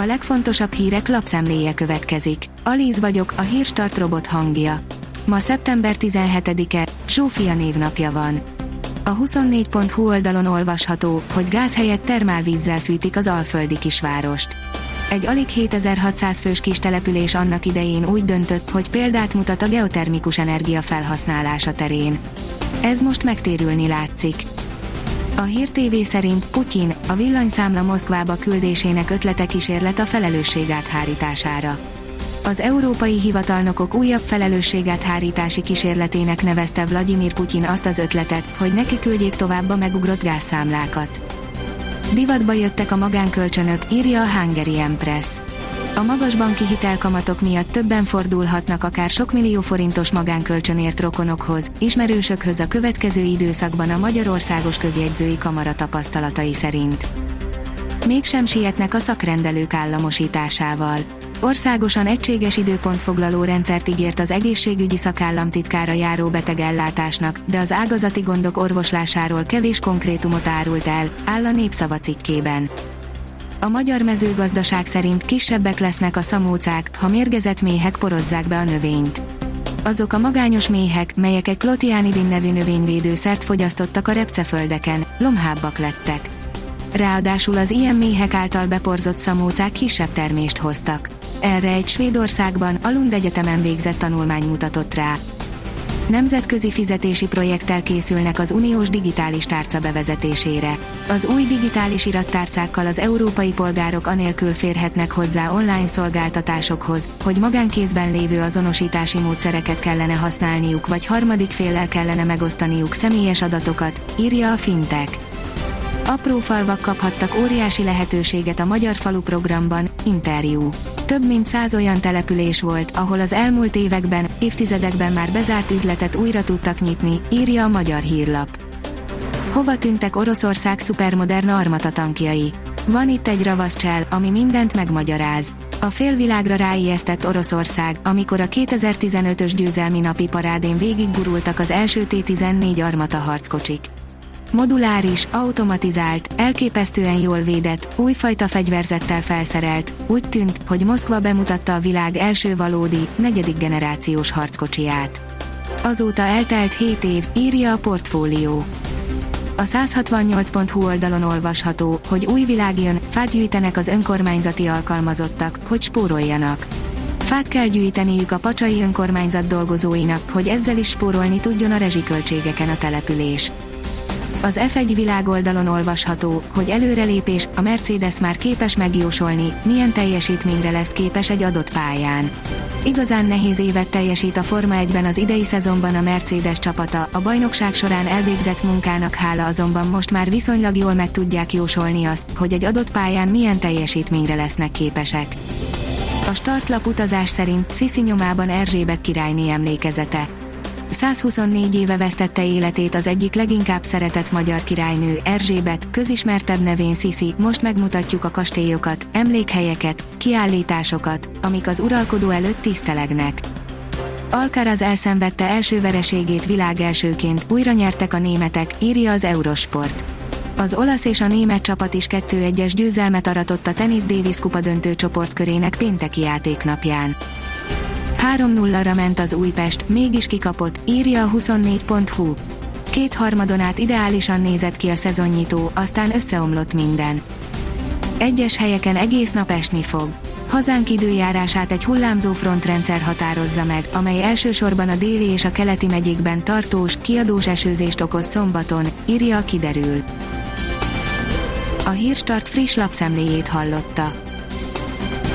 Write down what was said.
A legfontosabb hírek lapszemléje következik. Alíz vagyok, a hírstart robot hangja. Ma szeptember 17-e, Zsófia névnapja van. A 24.hu oldalon olvasható, hogy gáz helyett termálvízzel fűtik az alföldi kisvárost. Egy alig 7600 fős kis település annak idején úgy döntött, hogy példát mutat a geotermikus energia felhasználása terén. Ez most megtérülni látszik. A Hír TV szerint Putyin a villanyszámla Moszkvába küldésének ötlete kísérlet a felelősség áthárítására. Az európai hivatalnokok újabb felelősségáthárítási kísérletének nevezte Vladimir Putyin azt az ötletet, hogy neki küldjék tovább a megugrott gázszámlákat. Divatba jöttek a magánkölcsönök, írja a Hungary Empress. A magas banki hitelkamatok miatt többen fordulhatnak akár sok millió forintos magánkölcsönért rokonokhoz, ismerősökhöz a következő időszakban a Magyarországos Közjegyzői Kamara tapasztalatai szerint. Mégsem sietnek a szakrendelők államosításával. Országosan egységes időpontfoglaló rendszert ígért az egészségügyi szakállamtitkára járó betegellátásnak, de az ágazati gondok orvoslásáról kevés konkrétumot árult el, áll a népszava cikkében. A magyar mezőgazdaság szerint kisebbek lesznek a szamócák, ha mérgezett méhek porozzák be a növényt. Azok a magányos méhek, melyek egy klotiánidin nevű növényvédőszert fogyasztottak a repceföldeken, lomhábbak lettek. Ráadásul az ilyen méhek által beporzott szamócák kisebb termést hoztak. Erre egy Svédországban, a Lund Egyetemen végzett tanulmány mutatott rá. Nemzetközi fizetési projekttel készülnek az uniós digitális tárca bevezetésére. Az új digitális irattárcákkal az európai polgárok anélkül férhetnek hozzá online szolgáltatásokhoz, hogy magánkézben lévő azonosítási módszereket kellene használniuk vagy harmadik féllel kellene megosztaniuk személyes adatokat, írja a Fintech. Apró falvak kaphattak óriási lehetőséget a Magyar Falu programban, interjú. Több mint száz olyan település volt, ahol az elmúlt években, évtizedekben már bezárt üzletet újra tudtak nyitni, írja a Magyar Hírlap. Hova tűntek Oroszország szupermodern armatatankjai? Van itt egy ravaszcsel, ami mindent megmagyaráz. A félvilágra ráijesztett Oroszország, amikor a 2015-ös győzelmi napi parádén végiggurultak az első T-14 armata harckocsik. Moduláris, automatizált, elképesztően jól védett, újfajta fegyverzettel felszerelt, úgy tűnt, hogy Moszkva bemutatta a világ első valódi, negyedik generációs harckocsiját. Azóta eltelt 7 év, írja a portfólió. A 168.hu oldalon olvasható, hogy új világ jön, fát gyűjtenek az önkormányzati alkalmazottak, hogy spóroljanak. Fát kell gyűjteniük a pacsai önkormányzat dolgozóinak, hogy ezzel is spórolni tudjon a rezsiköltségeken a település. Az F1 világoldalon olvasható, hogy előrelépés, a Mercedes már képes megjósolni, milyen teljesítményre lesz képes egy adott pályán. Igazán nehéz évet teljesít a Forma 1-ben az idei szezonban a Mercedes csapata, a bajnokság során elvégzett munkának hála azonban most már viszonylag jól meg tudják jósolni azt, hogy egy adott pályán milyen teljesítményre lesznek képesek. A startlap utazás szerint Sisi nyomában Erzsébet királyné emlékezete. 124 éve vesztette életét az egyik leginkább szeretett magyar királynő, Erzsébet, közismertebb nevén Sisi, most megmutatjuk a kastélyokat, emlékhelyeket, kiállításokat, amik az uralkodó előtt tisztelegnek. Alcaraz elszenvedte első vereségét világelsőként, újra nyertek a németek, írja az Eurosport. Az olasz és a német csapat is 2-1-es győzelmet aratott a Tennis Davis kupa döntő csoportkörének pénteki játéknapján. 3-0-ra ment az Újpest, mégis kikapott, írja a 24.hu. Két harmadon át ideálisan nézett ki a szezonnyitó, aztán összeomlott minden. Egyes helyeken egész nap esni fog. Hazánk időjárását egy hullámzó frontrendszer határozza meg, amely elsősorban a déli és a keleti megyékben tartós, kiadós esőzést okoz szombaton, írja a kiderül. A Hírstart friss lapszemléjét hallotta.